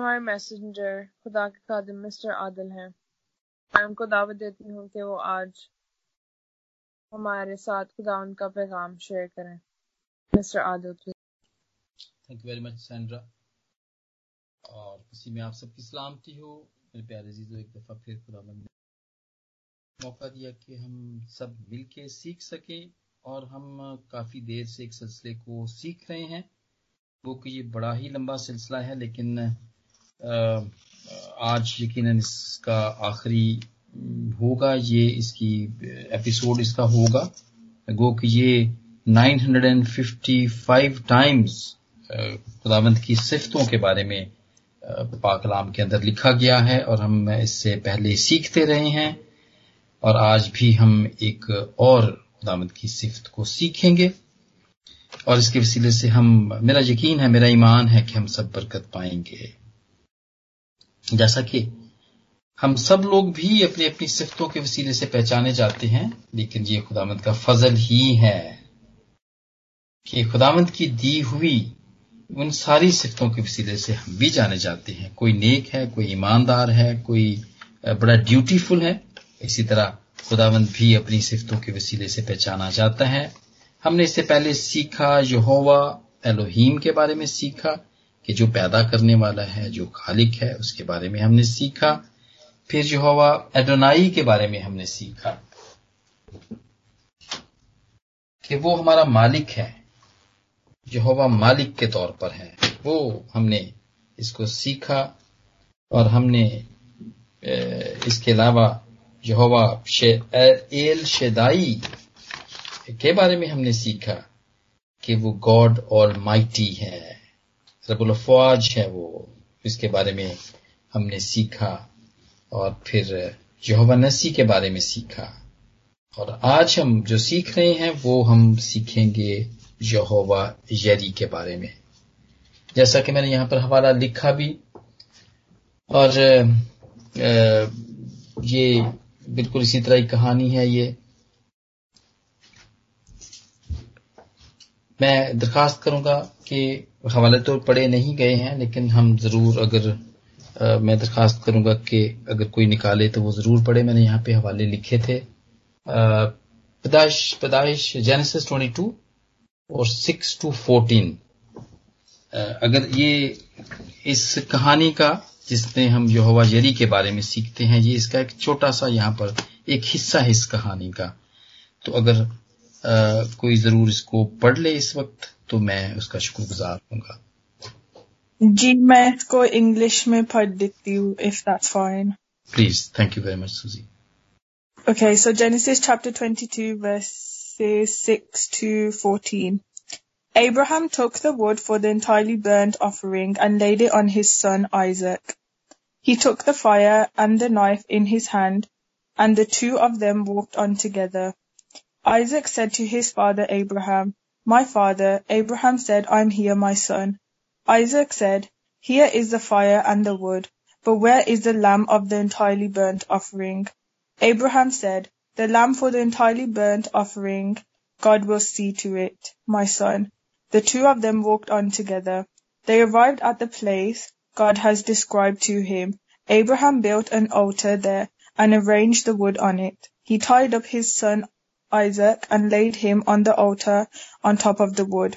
हमारे मैसेंजर खुदा के खादिम, मिस्टर आदिल हैं। मैं उनको दावत देती हूँ कि वो आज हमारे साथ खुदा उनका पैगाम शेयर करें। Mister Adil thank you very much Sandra और किसी में आप सबकी सलामती हो, मेरे प्यारे जीजो एक दफ़ा फिर खुदा ने मौका दिया कि हम सब मिलके सीख सके और हम काफ़ी देर से एक सिलसिले को सीख रहे हैं। वो कि ये बड़ा ही लंबा सिलसिला है, लेकिन आज यकीनन इसका आखिरी होगा, ये इसकी एपिसोड इसका होगा। गो कि ये 955 टाइम्स खुदावंत की सिफतों के बारे में पाकलाम के अंदर लिखा गया है और हम इससे पहले सीखते रहे हैं और आज भी हम एक और खुदावंत की सिफत को सीखेंगे। और इसके वसीले से हम, मेरा यकीन है, मेरा ईमान है कि हम सब बरकत पाएँगे। जैसा कि हम सब लोग भी अपनी अपनी सिफतों के वसीले से पहचाने जाते हैं, लेकिन ये खुदामंद का फजल ही है कि खुदामंद की दी हुई उन सारी सिफतों के वसीले से हम भी जाने जाते हैं। कोई नेक है, कोई ईमानदार है, कोई बड़ा ड्यूटीफुल है, इसी तरह खुदावंद भी अपनी सिफतों के वसीले से पहचाना जाता है। हमने इससे पहले सीखा यहोवा एलोहीम के बारे में सीखा कि जो पैदा करने वाला है, जो खालिक है, उसके बारे में हमने सीखा। फिर यहोवा एडोनाई के बारे में हमने सीखा कि वो हमारा मालिक है। यहोवा मालिक के तौर पर है। वो हमने इसको सीखा और हमने इसके अलावा यहोवा एल शेदाई के बारे में हमने सीखा कि वो गॉड और माइटी है। रबुल अफवाज है वो। इसके बारे में हमने सीखा और फिर यहोवा नसी के बारे में सीखा। और आज हम जो सीख रहे हैं, वो हम सीखेंगे यहोवा यरी के बारे में। जैसा कि मैंने यहाँ पर हवाला लिखा भी, और ये बिल्कुल इसी तरह की कहानी है ये। मैं दरखास्त करूँगा कि हवाले तो पढ़े नहीं गए हैं लेकिन हम ज़रूर अगर आ, मैं दरखास्त करूँगा कि अगर कोई निकाले तो वो ज़रूर पढ़े। मैंने यहाँ पे हवाले लिखे थे। पदाइश पदाइश जेनेसिस 22 और 6 टू 14 अगर ये इस कहानी का जिसमें हम यहोवा यरी के बारे में सीखते हैं ये इसका एक छोटा सा यहाँ पर एक हिस्सा है इस कहानी का। तो अगर कोई जरूर इसको पढ़ ले इस वक्त तो मैं उसका शुक्रगुजार होऊंगा जी मैं इसको इंग्लिश में पढ़ देती हूँ if that's fine please thank you very much Suji Okay, so Genesis chapter 22 verses 6 to 14. Abraham took the wood for the entirely burnt offering and laid it on his son Isaac. He took the fire and the knife in his hand, and the two of them walked on together. Isaac said to his father Abraham, My father. Abraham said, I'm here, my son. Isaac said, Here is the fire and the wood, but where is the lamb of the entirely burnt offering? Abraham said, The lamb for the entirely burnt offering, God will see to it, my son. The two of them walked on together. They arrived at the place God has described to him. Abraham built an altar there and arranged the wood on it. He tied up his son Isaac and laid him on the altar on top of the wood.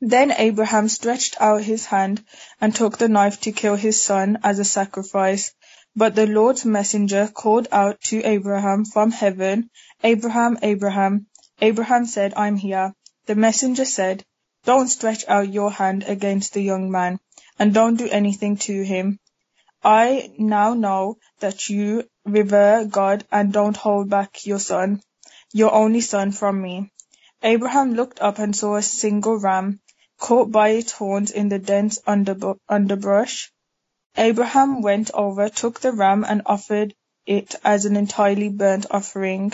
Then Abraham stretched out his hand and took the knife to kill his son as a sacrifice. But the Lord's messenger called out to Abraham from heaven, Abraham, Abraham. Abraham said, I'm here. The messenger said, Don't stretch out your hand against the young man, and don't do anything to him. I now know that you revere God and don't hold back your son your only son from me. Abraham looked up and saw a single ram, caught by its horns in the dense underbrush. Abraham went over, took the ram, and offered it as an entirely burnt offering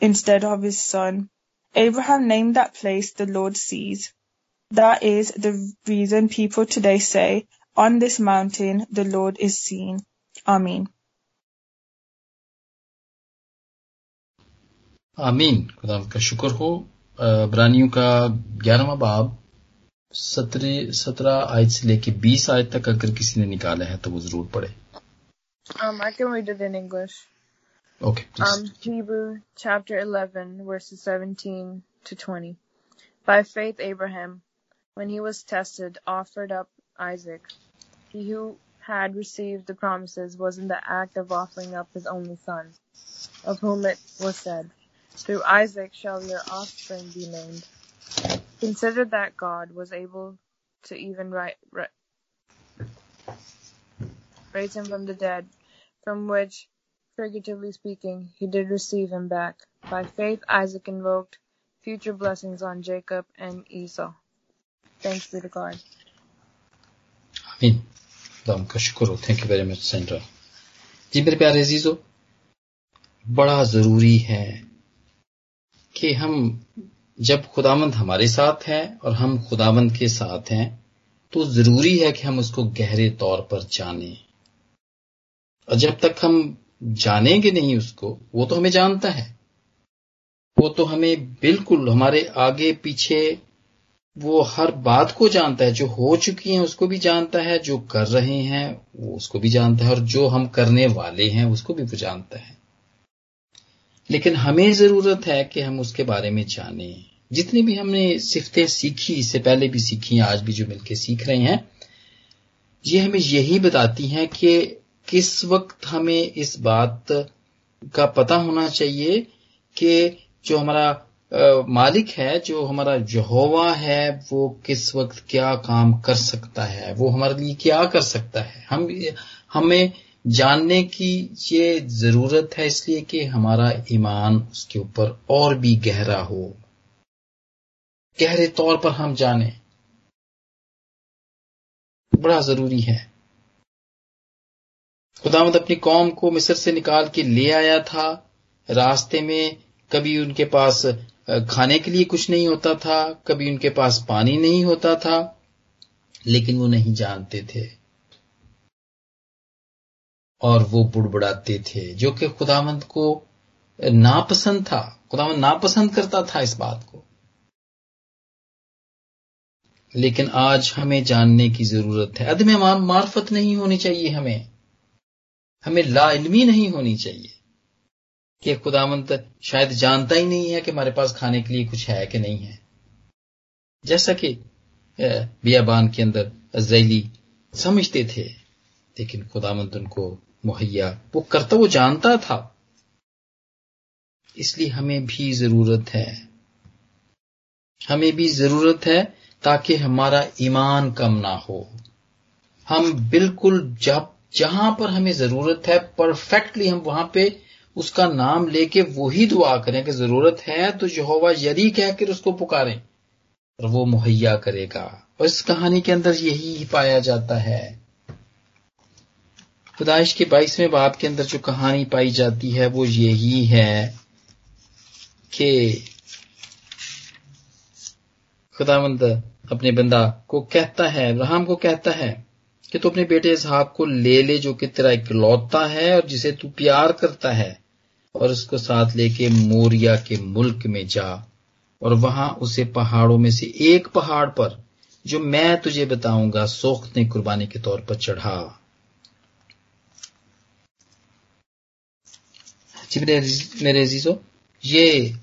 instead of his son. Abraham named that place the Lord sees. That is the reason people today say, on this mountain the Lord is seen. Amen. आमीन खुदा का शुक्र हो ब्रानियों का ग्यारहवा बाब सत्रह सत्रह आयत से लेके बीस आयत तक अगर किसी ने निकाला है तो वो ज़रूर पढ़े Um, I can read it in English. Okay Um, Hebrew chapter 11, verses 17 to 20. By faith, Abraham, when he was tested, offered up Isaac. He who had received the promises was in the act of offering up his only son, of whom it was said, Through Isaac shall your offspring be named. Consider that God was able to even ri- ri- raise him from the dead, from which, figuratively speaking, he did receive him back. By faith, Isaac invoked future blessings on Jacob and Esau. Thanks be to God. आमीन खुदाम का शुक्र हो thank you very much Sandra ji मेरे प्यारे अजीजो बड़ा जरूरी है कि हम जब खुदावंद हमारे साथ है और हम खुदावंद के साथ हैं तो ज़रूरी है कि हम उसको गहरे तौर पर जानें। और जब तक हम जानेंगे नहीं उसको, वो तो हमें जानता है। वो तो हमें बिल्कुल हमारे आगे पीछे वो हर बात को जानता है, जो हो चुकी है उसको भी जानता है, जो कर रहे हैं वो उसको भी जानता है, और जो हम करने वाले हैं उसको भी वो जानता है। लेकिन हमें ज़रूरत है कि हम उसके बारे में जाने। जितनी भी हमने सिफतें सीखी इससे पहले भी सीखी आज भी जो मिलकर सीख रहे हैं ये हमें यही बताती हैं कि किस वक्त हमें इस बात का पता होना चाहिए कि जो हमारा अ, मालिक है जो हमारा यहोवा है वो किस वक्त क्या काम कर सकता है वो हमारे लिए क्या कर सकता है। हम हमें जानने की ये ज़रूरत है इसलिए कि हमारा ईमान उसके ऊपर और भी गहरा हो। गहरे तौर पर हम जाने। बड़ा ज़रूरी है। खुदावंद अपनी कौम को मिस्र से निकाल के ले आया था। रास्ते में कभी उनके पास खाने के लिए कुछ नहीं होता था, कभी उनके पास पानी नहीं होता था, लेकिन वो नहीं जानते थे। और वो बुड़बुड़ाते थे, जो कि खुदावंद को नापसंद था। खुदावंद नापसंद करता था इस बात को। लेकिन आज हमें जानने की ज़रूरत है। अदम मार्फत नहीं होनी चाहिए हमें। हमें लाइलमी नहीं होनी चाहिए। कि खुदावंत शायद जानता ही नहीं है कि हमारे पास खाने के लिए कुछ है कि नहीं है। जैसा कि बियाबान के अंदर अजैली समझते थे, लेकिन खुदावंत उनको मुहैया। वो करता वो जानता था। इसलिए हमें भी ज़रूरत है। हमें भी ज़रूरत है ताकि हमारा ईमान कम ना हो। हम बिल्कुल जब, जहाँ पर हमें ज़रूरत है, परफेक्टली हम वहाँ पे उसका नाम लेके वही दुआ करें कि ज़रूरत है तो यहोवा यदि कहकर उसको पुकारें, और वो मुहैया करेगा। और इस कहानी के अंदर यही पाया जाता है। खुदाइश के बाईसवें बाप के अंदर जो कहानी पाई जाती है, वो यही है कि खुदावंद अपने बंदा को कहता है, अब्राहम को कहता है कि तू अपने बेटे इसहाक को ले ले, जो कि तेरा इकलौता है और जिसे तू प्यार करता है, और उसको साथ लेके मोरिया के मुल्क में जा, और वहाँ उसे पहाड़ों में से एक पहाड़ पर, जो मैं तुझे बताऊँगा, सोखने कुर्बानी के तौर पर चढ़ा। जी मेरे अजीज- ये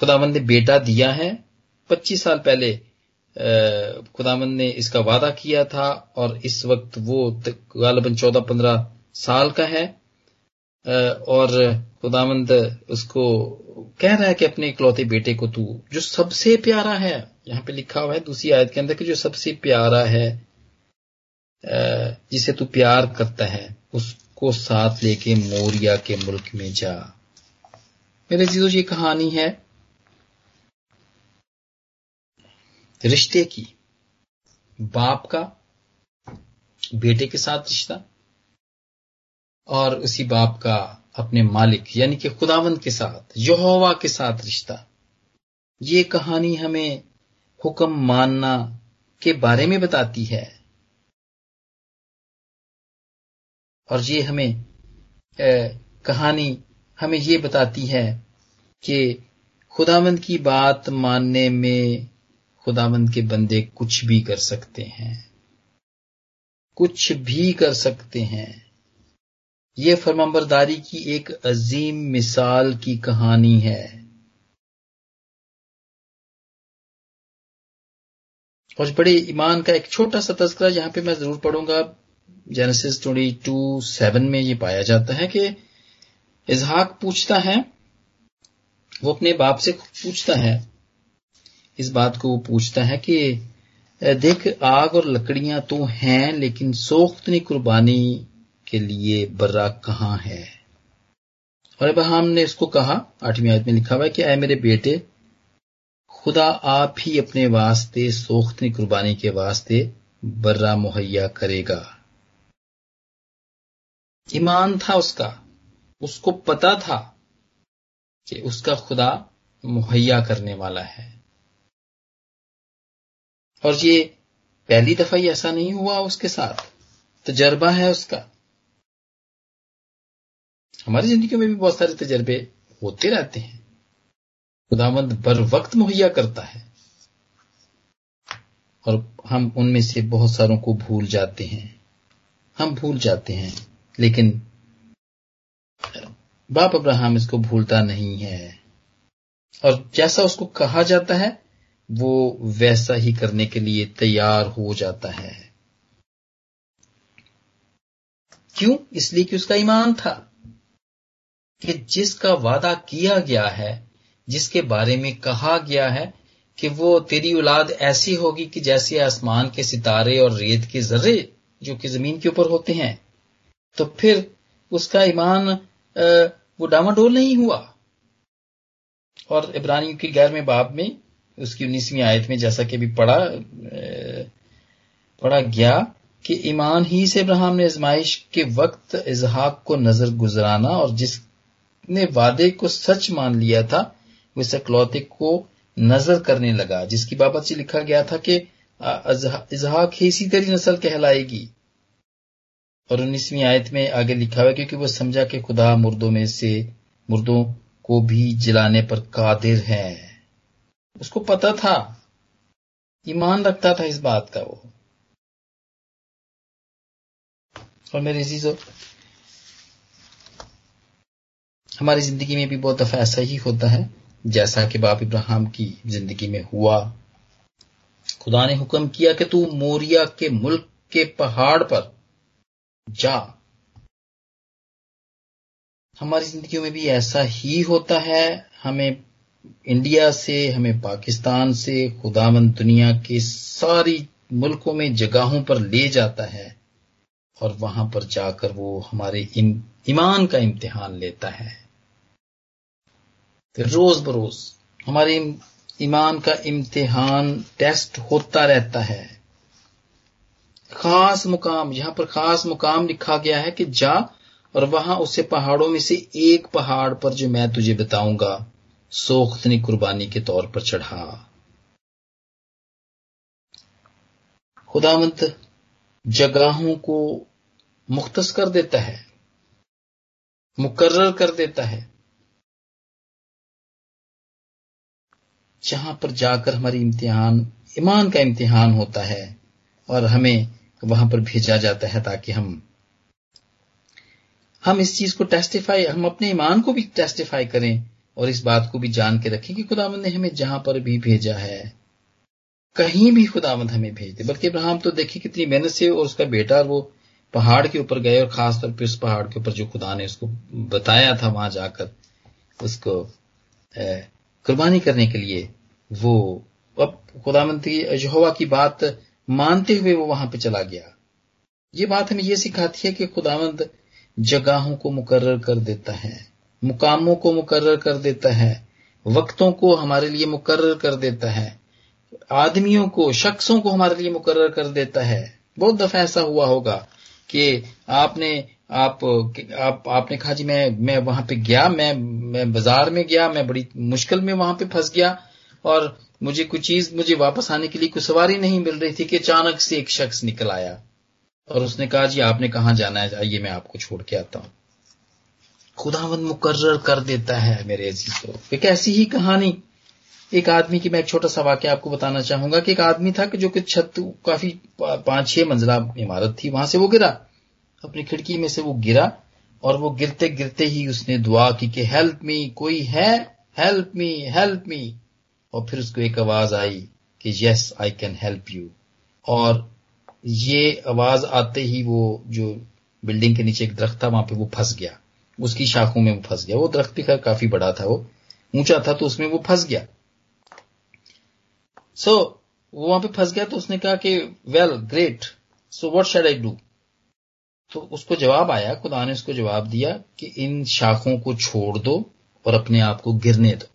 खुदावंद ने बेटा दिया है। 25 साल पहले खुदावंद ने इसका वादा किया था और इस वक्त वो गालबन 14-15 साल का है। और खुदावंद उसको कह रहा है कि अपने इकलौते बेटे को तू, जो सबसे प्यारा है, यहाँ पे लिखा हुआ है दूसरी आयत के अंदर कि जो सबसे प्यारा है जिसे तू प्यार करता है उसको साथ लेके मोरिया के मुल्क में जा। मेरे जीजो ये कहानी है रिश्ते की। बाप का, बेटे के साथ रिश्ता और उसी बाप का अपने मालिक, यानी कि खुदावंद के साथ, यहोवा के साथ रिश्ता। ये कहानी हमें हुक्म मानना के बारे में बताती है। और ये हमें अ, कहानी हमें ये बताती है कि खुदावंद की बात मानने में खुदावंद के बंदे कुछ भी कर सकते हैं। कुछ भी कर सकते हैं। ये फरमाबरदारी की एक अजीम मिसाल की कहानी है। और बड़े ईमान का एक छोटा सा तस्करा यहाँ पे मैं ज़रूर पढ़ूँगा। जेनेसिस ट्वेंटी टू सेवन में ये पाया जाता है कि इजहाक पूछता है, वो अपने बाप से पूछता है। इस बात को वो पूछता है कि देख, आग और लकड़ियाँ तो हैं, लेकिन सोख्तनी कुर्बानी के लिए बर्रा कहाँ है? और अब्राहम ने इसको कहा, आठवीं आयत में लिखा हुआ है कि अय मेरे बेटे, खुदा आप ही अपने वास्ते सोख्तनी कुर्बानी के वास्ते बर्रा मुहैया करेगा। ईमान था उसका, उसको पता था कि उसका खुदा मुहैया करने वाला है। और ये पहली दफ़ा ही ऐसा नहीं हुआ उसके साथ तजर्बा है उसका। हमारी ज़िंदगी में भी बहुत सारे तजर्बे होते रहते हैं। खुदावंद बर वक्त मुहैया करता है। और हम उनमें से बहुत सारों को भूल जाते हैं। हम भूल जाते हैं। लेकिन बाप अब्राहम इसको भूलता नहीं है। और जैसा उसको कहा जाता है, वो वैसा ही करने के लिए तैयार हो जाता है। क्यों? इसलिए कि उसका ईमान था कि जिसका वादा किया गया है, जिसके बारे में कहा गया है, कि वो तेरी औलाद ऐसी होगी कि जैसे आसमान के सितारे और रेत के जर्रे, जो कि ज़मीन के ऊपर होते हैं तो फिर उसका ईमान वो डामाडोल नहीं हुआ। और इब्रानियों की गैर में बाब में, उसकी उन्नीसवीं आयत में जैसा कि अभी पढ़ा पढ़ा गया कि ईमान ही से इब्राहम ने आजमाइश के वक्त इजहाक को नज़र गुजराना और जिसने वादे को सच मान लिया था इस अकलौते को नज़र करने लगा। जिसकी बाबत से लिखा गया था कि इजहाक ही इसी तरह नस्ल कहलाएगी। और उन्नीसवीं आयत में आगे लिखा हुआ क्योंकि वो समझा कि खुदा मुर्दों में से, मुर्दों को भी जलाने पर कादिर है। उसको पता था, ईमान रखता था इस बात का वो। और मेरी चीज़ों हमारी ज़िंदगी में भी बहुत दफ़ा ऐसा ही होता है, जैसा कि बाप इब्राहिम की ज़िंदगी में हुआ। खुदा ने हुक्म किया कि तू मोरिया के मुल्क के पहाड़ पर जा। हमारी ज़िंदगी में भी ऐसा ही होता है। हमें इंडिया से, हमें पाकिस्तान से खुदावन दुनिया के सारी मुल्कों में जगहों पर ले जाता है और वहाँ पर जाकर वो हमारे ईमान का इम्तिहान लेता है। तो रोज बरोज हमारे ईमान का इम्तिहान टेस्ट होता रहता है। खास मुकाम, यहाँ पर खास मुकाम लिखा गया है कि जा और वहाँ उसे पहाड़ों में से एक पहाड़ पर जो मैं तुझे बताऊँगा सोख्तनी कुर्बानी के तौर पर चढ़ा। खुदामंद जगहों को मुख्त कर देता है मुकर्र कर देता है, जहाँ पर जाकर हमारी इम्तिहान, ईमान का इम्तिहान होता है और हमें वहाँ पर भेजा जाता है ताकि हम हम इस चीज़ को टेस्टिफाई हम अपने ईमान को भी टेस्टिफाई करें और इस बात को भी जान के रखें कि खुदावंद ने हमें जहाँ पर भी भेजा है, कहीं भी खुदावंद हमें भेज दे। बल्कि इब्राहिम तो देखिए कितनी मेहनत से और उसका बेटा वो पहाड़ के ऊपर गए और खासतौर पर उस पहाड़ के ऊपर जो खुदा ने उसको बताया था वहाँ जाकर, उसको कुर्बानी करने के लिए, वो, अब खुदामंद की की बात मानते हुए वो वहाँ पे चला गया। ये बात हमें ये सिखाती है कि खुदावंद जगहों को मुकर्र कर देता है, मुकामों को मुकर्र कर देता है, वक्तों को हमारे लिए मुकर्र कर देता है, आदमियों को, शख्सों को हमारे लिए मुकर्र कर देता है। बहुत दफ़ा ऐसा हुआ होगा कि आपने, आप आप, आपने कहा, जी, मैं मैं वहाँ पे गया, मैं मैं बाज़ार में गया, मैं बड़ी मुश्किल में वहाँ पे फंस गया और मुझे कुछ चीज़, मुझे वापस आने के लिए कुछ सवारी नहीं मिल रही थी कि अचानक से एक शख्स निकल आया। और उसने कहा, जी, आपने कहा जाना है? आइए, मैं आपको छोड़ के आता हूँ। खुदावंद मुकर्र कर देता है मेरे अजीजों एक ऐसी ही कहानी। एक आदमी की मैं एक छोटा सा वाक्य आपको बताना चाहूँगा कि एक आदमी था कि जो कि छत, काफ़ी पाँच छह मंजिला इमारत थी, वहाँ से वो गिरा। अपनी खिड़की में से वो गिरा और वो गिरते गिरते ही उसने दुआ की कि हेल्प मी कोई है? हेल्प मी हेल्प मी और फिर उसको एक आवाज़ आई कि yes I can help you और ये आवाज़ आते ही वो जो बिल्डिंग के नीचे एक दरख्त था वहाँ पे वो फंस गया। उसकी शाखों में वो फंस गया। वो दरख्त भी काफ़ी बड़ा था वो। ऊँचा था तो उसमें वो फंस गया। सो so, वो वहाँ पे फंस गया तो उसने कहा कि well great so what should I do तो उसको जवाब आया खुदा ने उसको जवाब दिया कि इन शाखों को छोड़ दो और अपने आप को गिरने दो।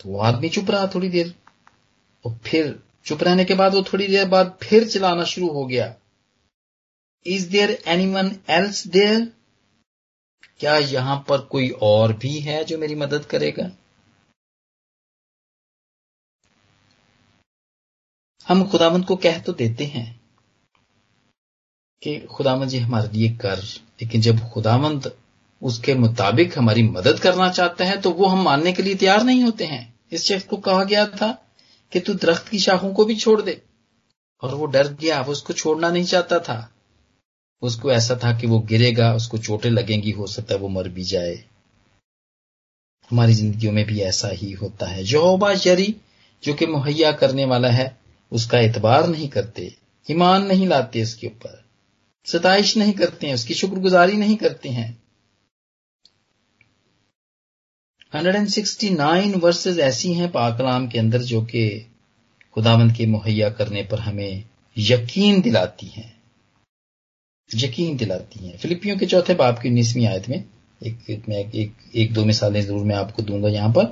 तो वो आदमी चुप रहा थोड़ी देर। और फिर चुप रहने के बाद वो थोड़ी देर बाद फिर चलाना शुरू हो गया। Is there anyone else there क्या यहाँ पर कोई और भी है जो मेरी मदद करेगा? हम खुदावंत को कह तो देते हैं कि खुदावंत जी हमारे लिए कर, लेकिन जब खुदावंत उसके मुताबिक हमारी मदद करना चाहता है तो वो हम मानने के लिए तैयार नहीं होते हैं। इस शख्स को कहा गया था कि तू दरख्त की शाखों को भी छोड़ दे। और वो डर गया, वो उसको छोड़ना नहीं चाहता था। उसको ऐसा था कि वो गिरेगा, उसको चोटें लगेंगी, हो सकता है वो मर भी जाए। हमारी जिंदगियों में भी ऐसा ही होता है। यहोबा यरी जो कि मुहैया करने वाला है, उसका एतबार नहीं करते, ईमान नहीं लाते इसके ऊपर, सताइश नहीं करते हैं, उसकी शुक्रगुजारी नहीं करते हैं। 169 वर्सेस ऐसी हैं पाकलाम के अंदर जो कि खुदावंद के मुहैया करने पर हमें यकीन दिलाती हैं। यकीन दिलाती हैं। फिलिपियों के चौथे बाप की उन्नीसवीं आयत में एक मैं एक, एक, एक दो मिसालें ज़रूर मैं आपको दूँगा यहाँ पर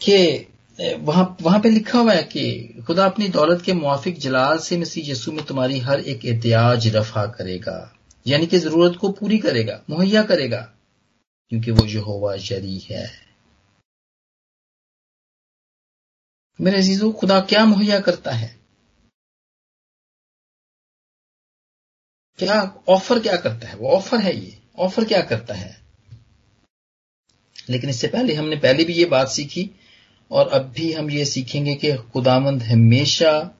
कि वहाँ वहाँ पे लिखा हुआ है कि खुदा अपनी दौलत के मुआफिक जलाल से मसीह यसू में तुम्हारी हर एक एहतियाज रफा करेगा। यानी कि ज़रूरत को पूरी करेगा मुहैया करेगा। क्योंकि वो यहोवा जरी है। मेरे अजीजों, खुदा क्या मुहैया करता है? क्या ऑफ़र क्या करता है? वो ऑफ़र है ये। ऑफ़र क्या करता है? लेकिन इससे पहले हमने पहले भी ये बात सीखी और अब भी हम ये सीखेंगे कि खुदामंद हमेशा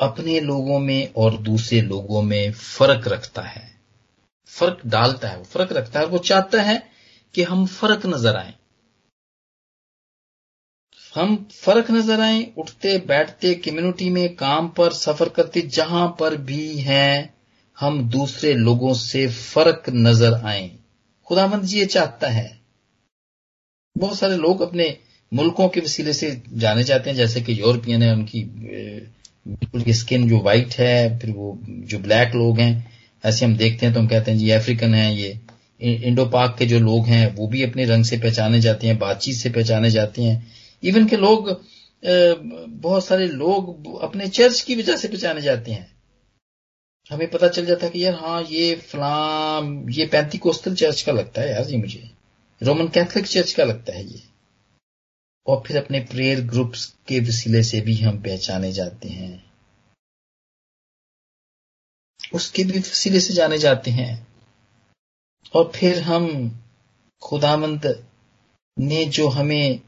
अपने लोगों में और दूसरे लोगों में फ़र्क रखता है। फ़र्क डालता है, वो फ़र्क रखता है वो चाहता है कि हम फ़र्क नज़र आए। हम फ़र्क नज़र आए उठते बैठते कम्युनिटी में काम पर, सफ़र करते जहाँ पर भी हैं, हम दूसरे लोगों से फ़र्क नज़र आए। खुदामंद जी ये चाहता है। बहुत सारे लोग अपने मुल्कों के वसीले से जाने जाते हैं, जैसे कि यूरोपियन है, उनकी, बिल्कुल की स्किन जो वाइट है, फिर वो, जो ब्लैक लोग हैं, ऐसे हम देखते हैं तो हम कहते हैं जी अफ्रीकन है ये। इंडो पाक के जो लोग हैं, वो भी अपने रंग से पहचाने जाते हैं, बातचीत से पहचाने जाते हैं। इवन के लोग बहुत सारे लोग अपने चर्च की वजह से पहचाने जाते हैं। हमें पता चल जाता है कि यार हाँ ये फलाम, ये पैंती कोस्टल चर्च का लगता है यार ये मुझे। रोमन कैथोलिक चर्च का लगता है ये। और फिर अपने प्रेयर ग्रुप्स के वसीले से भी हम पहचाने जाते हैं। उसके भी वसीले से जाने जाते हैं। और फिर हम खुदामंद ने जो हमें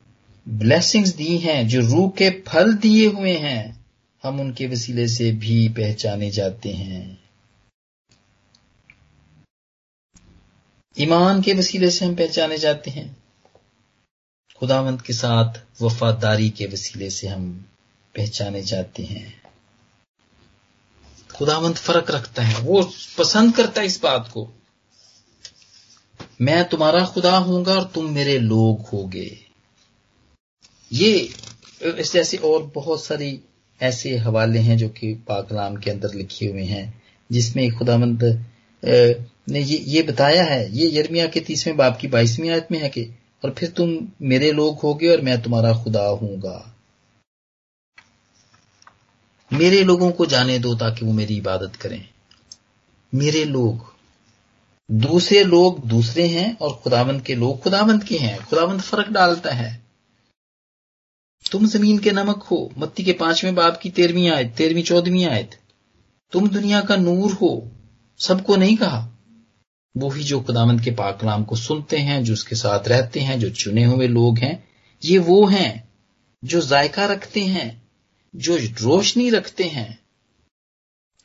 ब्लेसिंग्स दी हैं, जो रूह के फल दिए हुए हैं, हम उनके वसीले से भी पहचाने जाते हैं। ईमान के वसीले से हम पहचाने जाते हैं। खुदावंत के साथ वफादारी के वसीले से हम पहचाने जाते हैं। खुदावंत फ़र्क रखता है, वो पसंद करता है इस बात को। मैं तुम्हारा खुदा हूँगा और तुम मेरे लोग होगे। ये ऐसे और बहुत सारी ऐसे हवाले हैं जो कि पाकलाम के अंदर लिखे हुए हैं, जिसमें खुदामंद ने ये ये बताया है। ये यरमिया के तीसवें बाप की बाईसवीं आयत में है कि, और फिर तुम मेरे लोग होगे और मैं तुम्हारा खुदा हूँगा मेरे लोगों को जाने दो ताकि वो मेरी इबादत करें। मेरे लोग दूसरे लोग दूसरे हैं और खुदावंत के लोग खुदावंत के हैं। खुदावंत फ़र्क डालता है। तुम ज़मीन के नमक हो। मत्ती के पाँचवें बाप की तेरहवीं आयत, तेरहवीं, चौदहवीं आयत। तुम दुनिया का नूर हो। सबको नहीं कहा। वो ही जो खुदामंद के पाकलाम को सुनते हैं, जो उसके साथ रहते हैं, जो चुने हुए लोग हैं, ये वो हैं जो जायका रखते हैं, जो रोशनी रखते हैं।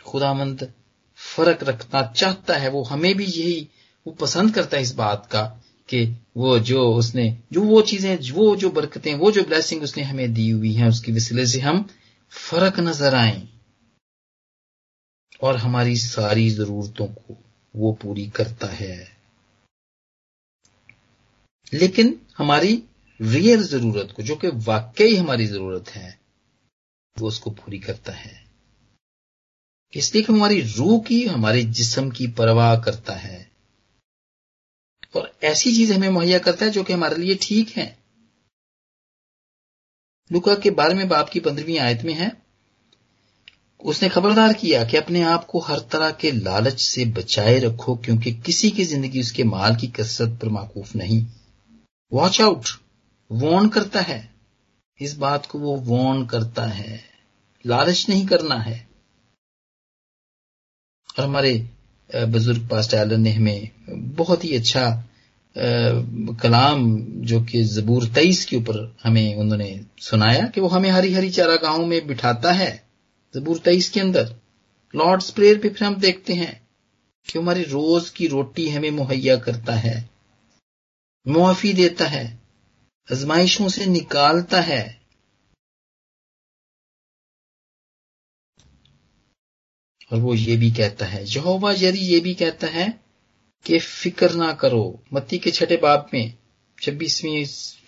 खुदामंद फ़र्क रखना चाहता है, वो हमें भी यही, वो पसंद करता है इस बात का कि वो जो उसने, जो वो चीज़ें, वो जो बरकतें, वो जो ब्लेसिंग उसने हमें दी हुई हैं, उसकी वसीले से हम फ़र्क नज़र आए। और हमारी सारी जरूरतों को वो पूरी करता है। लेकिन हमारी रियल ज़रूरत को, जो कि वाकई हमारी ज़रूरत है, वो उसको पूरी करता है। इसलिए कि हमारी रूह की, हमारे जिस्म की परवाह करता है। और ऐसी चीज़ हमें मुहैया करता है जो कि हमारे लिए ठीक है। लुका के बारे में बाप की पंद्रहवीं आयत में है। उसने खबरदार किया कि अपने आप को हर तरह के लालच से बचाए रखो, क्योंकि किसी की ज़िंदगी उसके माल की कसरत पर माकूफ नहीं। वॉच आउट वॉर्न करता है। इस बात को वो वॉर्न करता है। लालच नहीं करना है। और हमारे बुज़ुर्ग पास्ट एलन ने हमें बहुत ही अच्छा कलाम जो कि जबूर तेईस के ऊपर हमें उन्होंने सुनाया कि वो हमें हरी हरी चारा गाँव में बिठाता है, जबूर तेईस के अंदर। लॉर्ड्स प्रेयर पे फिर हम देखते हैं कि हमारी रोज की रोटी हमें मुहैया करता है, मुआफी देता है, आजमाइशों से निकालता है और वो ये भी कहता है, यहोवा यदि ये भी कहता है कि फ़िक्र ना करो, मत्ती के छठे बाप में, छब्बीसवीं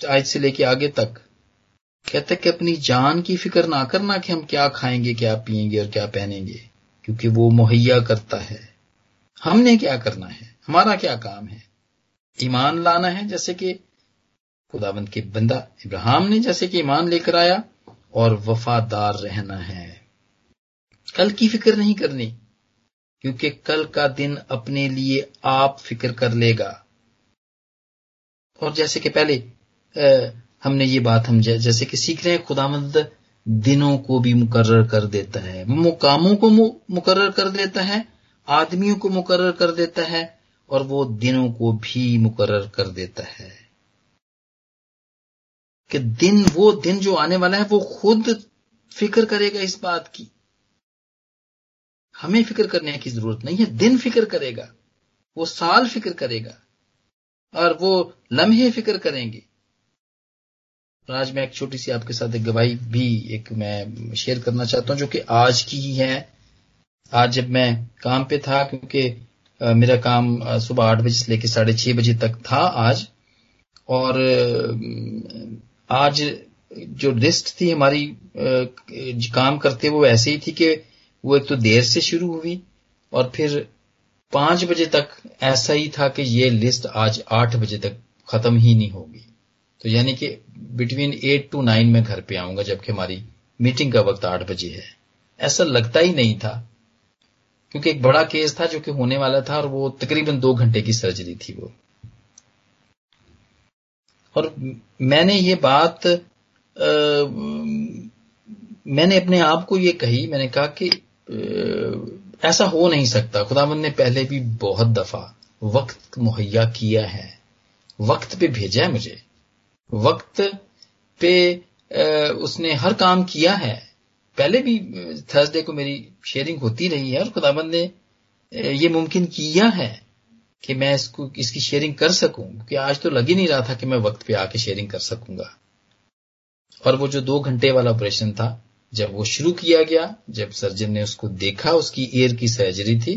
आज से लेके आगे तक, कहता है कि अपनी जान की फ़िक्र ना करना कि हम क्या खाएँगे, क्या पिएँगे और क्या पहनेंगे, क्योंकि वो मुहैया करता है। हमने क्या करना है? हमारा क्या काम है? ईमान लाना है, जैसे कि खुदाबंद के बंदा इब्राहिम ने जैसे कि ईमान लेकर आया, और वफादार रहना है। कल की फ़िक्र नहीं करनी क्योंकि कल का दिन अपने लिए आप फ़िक्र कर लेगा। और जैसे कि पहले आ, हमने ये बात हम जैसे कि सीख रहे हैं खुदामंद दिनों को भी मुकर्र कर देता है। मुकामों को मुकर्र कर देता है आदमियों को मुकर्र कर देता है और वो दिनों को भी मुकर्र कर देता है। कि दिन वो दिन जो आने वाला है वो खुद फ़िक्र करेगा इस बात की। हमें फ़िक्र करने की ज़रूरत नहीं है, दिन फ़िक्र करेगा, वो साल फ़िक्र करेगा, और वो लम्हे फ़िक्र करेंगे। आज मैं एक छोटी सी आपके साथ एक गवाही भी एक मैं शेयर करना चाहता हूँ, जो कि आज की ही है। आज जब मैं काम पे था, क्योंकि मेरा काम सुबह आठ बजे से लेकर साढ़े छह बजे तक था आज, और आज जो लिस्ट थी हमारी काम करते, वो ऐसे ही थी कि वो एक तो देर से शुरू हुई और फिर पाँच बजे तक ऐसा ही था कि ये लिस्ट आज आठ बजे तक खत्म ही नहीं होगी। तो यानी कि बिटवीन एट टू नाइन में घर पे आऊँगा जबकि हमारी मीटिंग का वक्त आठ बजे है। ऐसा लगता ही नहीं था क्योंकि एक बड़ा केस था जो कि होने वाला था और वो तकरीबन दो घंटे की सर्जरी थी वो। और मैंने ये बात आ, मैंने अपने आप को ये कही मैंने कहा कि ऐसा हो नहीं सकता। खुदावंद ने पहले भी बहुत दफ़ा वक्त मुहैया किया है। वक्त पे भेजा है मुझे। वक्त पे उसने हर काम किया है। पहले भी थर्सडे को मेरी शेयरिंग होती रही है और खुदाबंद ने ये मुमकिन किया है कि मैं इसको, इसकी शेयरिंग कर सकूँ। क्योंकि आज तो लग ही नहीं रहा था कि मैं वक्त पे आके शेयरिंग कर सकूँगा। और वो जो दो घंटे वाला ऑपरेशन था जब वो शुरू किया गया, जब सर्जन ने उसको देखा, उसकी एयर की सर्जरी थी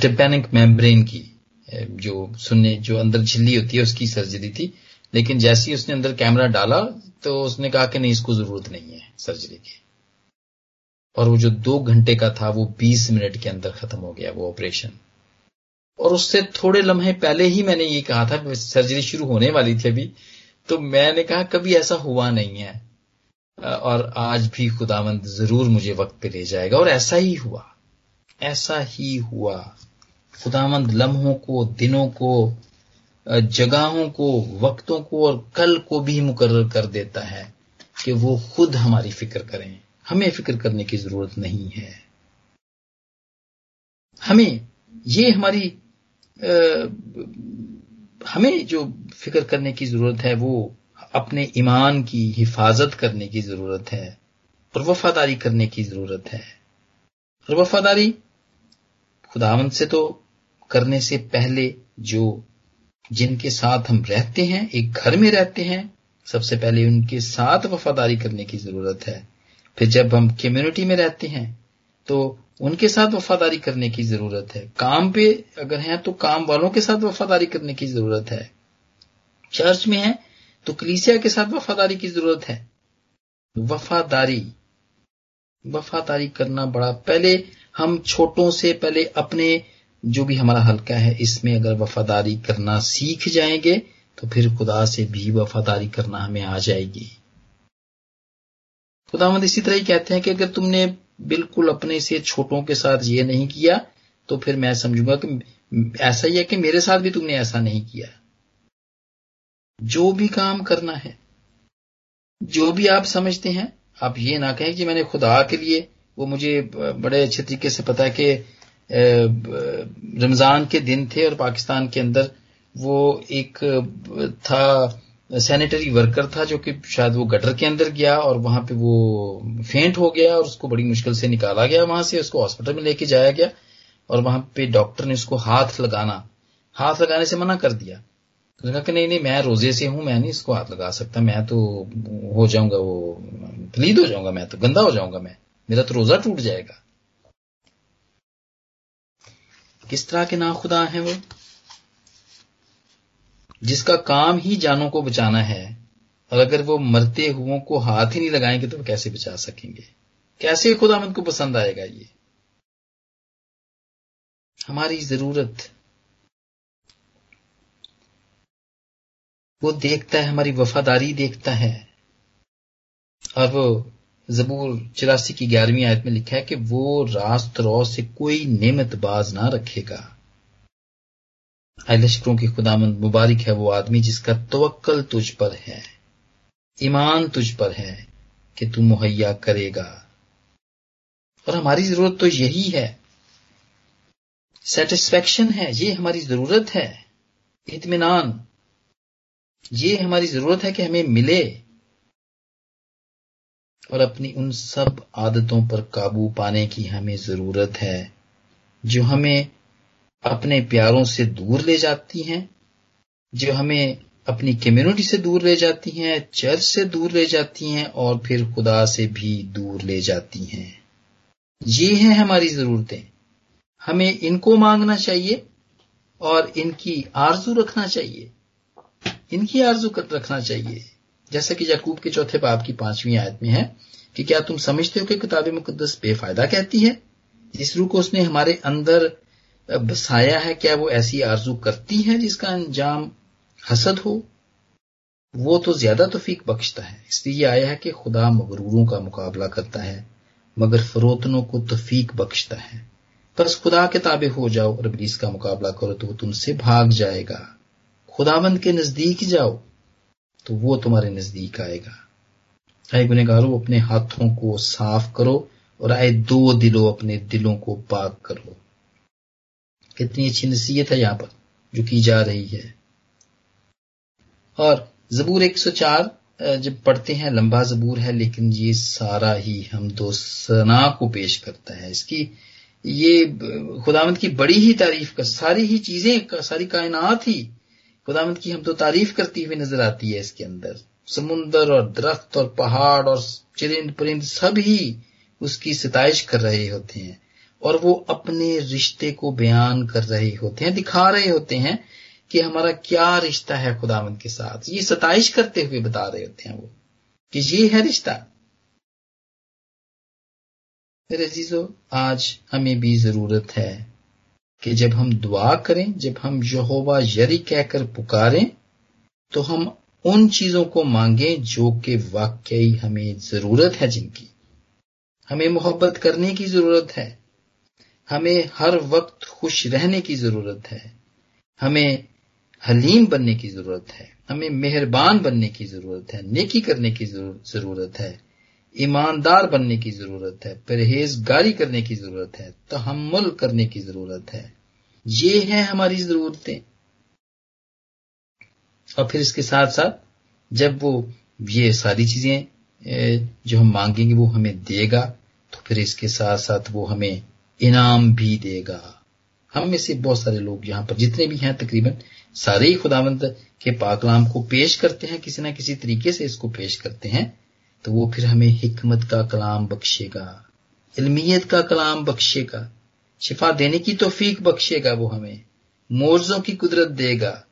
टिपैनिक मेम्ब्रेन की जो सुनने, जो अंदर झिल्ली होती है, उसकी सर्जरी थी। लेकिन जैसे ही उसने अंदर कैमरा डाला तो उसने कहा कि नहीं, इसको ज़रूरत नहीं है सर्जरी की। और वो जो दो घंटे का था, वो बीस मिनट के अंदर खत्म हो गया, वो ऑपरेशन और उससे थोड़े लम्हे पहले ही मैंने ये कहा था सर्जरी शुरू होने वाली थी अभी। तो मैंने कहा कभी ऐसा हुआ नहीं है। और आज भी खुदावंद ज़रूर मुझे वक्त पे ले जाएगा। और ऐसा ही हुआ। ऐसा ही हुआ। खुदावंद लम्हों को दिनों को जगहों को वक्तों को और कल को भी मुकर कर देता है कि वो खुद हमारी फ़िक्र करें। हमें फ़िक्र करने की ज़रूरत नहीं है। हमें ये हमारी आ, हमें जो फ़िक्र करने की ज़रूरत है, वो अपने ईमान की हिफाजत करने की ज़रूरत है और वफादारी करने की ज़रूरत है। और वफादारी खुदावंत से तो करने से पहले जो जिनके साथ हम रहते हैं, एक घर में रहते हैं, सबसे पहले उनके साथ वफादारी करने की ज़रूरत है। फिर जब हम कम्युनिटी में रहते हैं तो उनके साथ वफादारी करने की ज़रूरत है। काम पे अगर हैं तो काम वालों के साथ वफादारी करने की ज़रूरत है। चर्च में है तो कलीसिया के साथ वफादारी की ज़रूरत है। वफादारी वफादारी करना बड़ा, पहले हम छोटों से पहले अपने जो भी हमारा हल्का है, इसमें अगर वफादारी करना सीख जाएँगे तो फिर खुदा से भी वफादारी करना हमें आ जाएगी। खुदावंद इसी तरह ही कहते हैं कि अगर तुमने बिल्कुल अपने से छोटों के साथ ये नहीं किया तो फिर मैं समझूँगा कि ऐसा ही है कि मेरे साथ भी तुमने ऐसा नहीं किया। जो भी काम करना है, जो भी आप समझते हैं, आप ये ना कहें कि मैंने खुदा के लिए, वो मुझे बड़े अच्छे तरीके से पता है कि रमज़ान के दिन थे और पाकिस्तान के अंदर वो एक, था, सैनिटरी वर्कर था जो कि शायद वो गटर के अंदर गया और वहाँ पे वो फेंट हो गया और उसको बड़ी मुश्किल से निकाला गया वहाँ से, उसको हॉस्पिटल में लेके जाया गया और वहाँ पे डॉक्टर ने उसको हाथ लगाना, हाथ लगाने से मना कर दिया। तो कहा कि नहीं नहीं, मैं रोज़े से हूँ, मैं नहीं इसको हाथ लगा सकता, मैं तो हो जाऊँगा वो, फलीद हो जाऊँगा मैं तो गंदा हो जाऊँगा मैं, मेरा तो रोजा टूट जाएगा। किस तरह के नाखुदा हैं वो? जिसका काम ही जानों को बचाना है, और अगर वो मरते हुओं को हाथ ही नहीं लगाएँगे तो वो कैसे बचा सकेंगे? कैसे खुदामंद को पसंद आएगा ये? हमारी ज़रूरत वो देखता है, हमारी वफादारी देखता है। और वो जबूर चौरासी की ग्यारहवीं आयत में लिखा है कि वो रास्त रो से कोई नेमत बाज ना रखेगा। लश्करों की खुदामंद मुबारक है वो आदमी जिसका तवक्कल तुझ पर है, ईमान तुझ पर है कि तू मुहैया करेगा। और हमारी ज़रूरत तो यही है। सेटिस्फेक्शन है, ये हमारी ज़रूरत है। इतमान ये हमारी ज़रूरत है कि हमें मिले और अपनी उन सब आदतों पर काबू पाने की हमें ज़रूरत है, जो हमें अपने प्यारों से दूर ले जाती हैं, जो हमें अपनी कम्युनिटी से दूर ले जाती हैं चर्च से दूर ले जाती हैं और फिर खुदा से भी दूर ले जाती हैं। ये हैं हमारी जरूरतें। हमें इनको मांगना चाहिए और इनकी आरज़ू रखना चाहिए। इनकी आरज़ू रखना चाहिए। जैसा कि यकूब के चौथे बाब की पांचवी आयत में है कि क्या तुम समझते हो कि किताब मुकदस बेफायदा कहती है? जिस रूह को उसने हमारे अंदर बसाया है, क्या वो ऐसी आरज़ू करती है जिसका अंजाम हसद हो? वो तो ज़्यादा तोफीक बख्शता है। इसलिए आया है कि खुदा मगरूरों का मुकाबला करता है, मगर फरोतनों को तफीक बख्शता है। बस खुदा के ताबे हो जाओ और अबलीस का मुकाबला करो तो वो तुमसे भाग जाएगा। खुदावंद के नज़दीक जाओ तो वो तुम्हारे नज़दीक आएगा। आए गुनेगारों अपने हाथों को साफ़ करो और आए दो दिलों अपने दिलों को पाक करो। कितनी अच्छी नसीहत है यहाँ पर, जो की जा रही है। और जबूर 104 जब पढ़ते हैं, लंबा जबूर है, लेकिन ये सारा ही हम दो सना को पेश करता है। इसकी, ये खुदामंद की बड़ी ही तारीफ़ का, सारी ही चीज़ें सारी कायनात ही खुदामंद की हम तो तारीफ़ करती हुई नज़र आती है इसके अंदर। समुंदर और दरख्त और पहाड़ और चिरिंद परिंद सब ही उसकी सिताइश कर रहे होते हैं और वो अपने रिश्ते को बयान कर रहे होते हैं, दिखा रहे होते हैं कि हमारा क्या रिश्ता है खुदावंत के साथ। ये सताइश करते हुए बता रहे होते हैं वो कि ये है रिश्ता। मेरे आज हमें भी ज़रूरत है कि जब हम दुआ करें, जब हम यहोवा यरी कहकर पुकारें तो हम उन चीज़ों को मांगे जो कि वाकई हमें ज़रूरत है जिनकी। हमें मोहब्बत करने की ज़रूरत है। हमें हर वक्त खुश रहने की ज़रूरत है। हमें हलीम बनने की ज़रूरत है। हमें मेहरबान बनने की ज़रूरत है। नेकी करने की ज़रूरत है। ईमानदार बनने की ज़रूरत है, परहेजगारी करने की ज़रूरत है तहमुल करने की ज़रूरत है। ये है हमारी जरूरतें। और फिर इसके साथ साथ जब वो ये सारी चीज़ें जो हम मांगेंगे वो हमें देगा तो फिर इसके साथ साथ वो हमें इनाम भी देगा। हम में से बहुत सारे लोग यहाँ पर जितने भी हैं तकरीबन, सारे ही खुदावंत के पाकलाम को पेश करते हैं, किसी ना किसी तरीके से इसको पेश करते हैं। तो वो फिर हमें हिकमत का कलाम बख्शेगा, इल्मियत का कलाम बख्शेगा, शिफा देने की तोफीक बख्शेगा वो हमें, मोर्जों की कुदरत देगा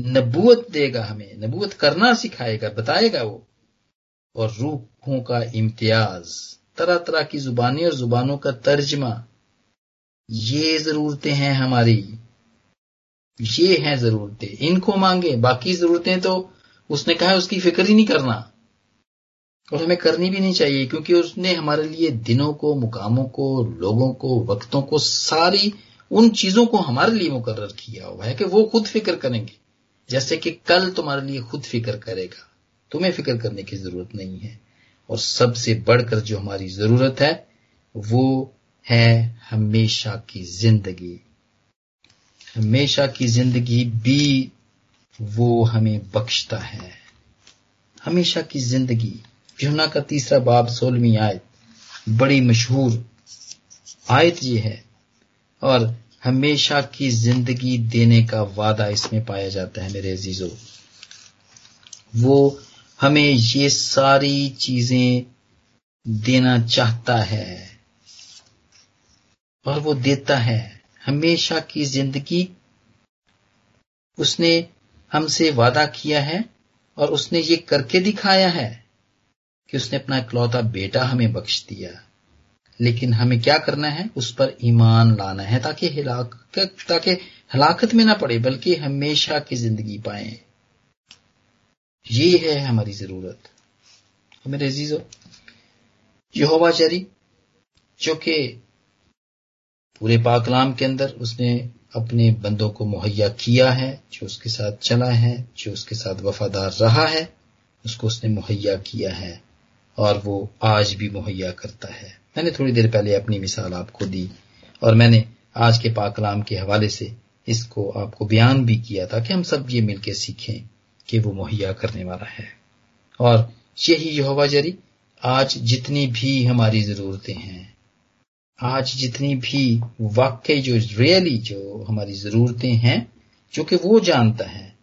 नबूत देगा हमें नबूत करना सिखाएगा, बताएगा वो। और रूहों का इम्तियाज़ तरह तरह की जुबानी और जुबानों का तर्जमा, ये जरूरतें हैं हमारी। ये हैं जरूरतें। इनको मांगे, बाकी जरूरतें तो उसने कहा उसकी फ़िक्र ही नहीं करना। और हमें करनी भी नहीं चाहिए, क्योंकि उसने हमारे लिए दिनों को, मुकामों को, लोगों को, वक्तों को, सारी उन चीज़ों को हमारे लिए मुकर किया हुआ है कि वो खुद फ़िक्र करेंगे। जैसे कि कल तुम्हारे लिए खुद फ़िक्र करेगा, तुम्हें फ़िक्र करने की ज़रूरत नहीं है। और सबसे बढ़कर जो हमारी ज़रूरत है, वो है हमेशा की ज़िंदगी। हमेशा की ज़िंदगी भी वो हमें बख्शता है। हमेशा की ज़िंदगी। यूना का तीसरा बाब सोलहवीं आयत, बड़ी मशहूर आयत ये है। और हमेशा की ज़िंदगी देने का वादा इसमें पाया जाता है मेरे अजीजों। वो हमें ये सारी चीज़ें देना चाहता है और वो देता है। हमेशा की ज़िंदगी उसने हमसे वादा किया है और उसने ये करके दिखाया है। कि उसने अपना इकलौता बेटा हमें बख्श दिया। लेकिन हमें क्या करना है? उस पर ईमान लाना है, ताकि हिलाकत ताकि हलाकत में ना पड़े, बल्कि हमेशा की ज़िंदगी पाए। ये है हमारी ज़रूरत। मेरे अजीजो, यहोवा जरी जो कि पूरे पाकलाम के अंदर उसने अपने बंदों को मुहैया किया है, जो उसके साथ चला है, जो उसके साथ वफादार रहा है, उसको उसने मुहैया किया है। और वो आज भी मुहैया करता है। मैंने थोड़ी देर पहले अपनी मिसाल आपको दी और मैंने आज के पाकलाम के हवाले से इसको आपको बयान भी किया था कि हम सब ये मिलकर सीखें कि वो मुहैया करने वाला है। और यही यहोवा जरी, आज जितनी भी हमारी जरूरतें हैं, आज जितनी भी वाकई जो रियली जो हमारी जरूरतें हैं, जो कि वो जानता है,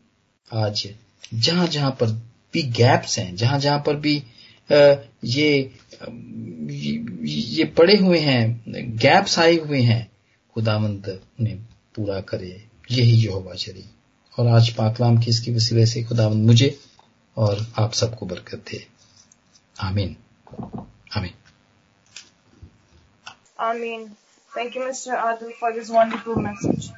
आज जहाँ जहाँ पर भी गैप्स हैं जहाँ जहाँ पर भी ये ये पड़े हुए हैं गैप्स आए हुए हैं। खुदावंत उन्हें पूरा करे। यही यहोवा शरी और आज पाकलाम की इसकी वसीले से खुदावंत मुझे और आप सबको बरकत दे। आमीन। आमीन। आमीन। Thank you mister Adu, for this wonderful message.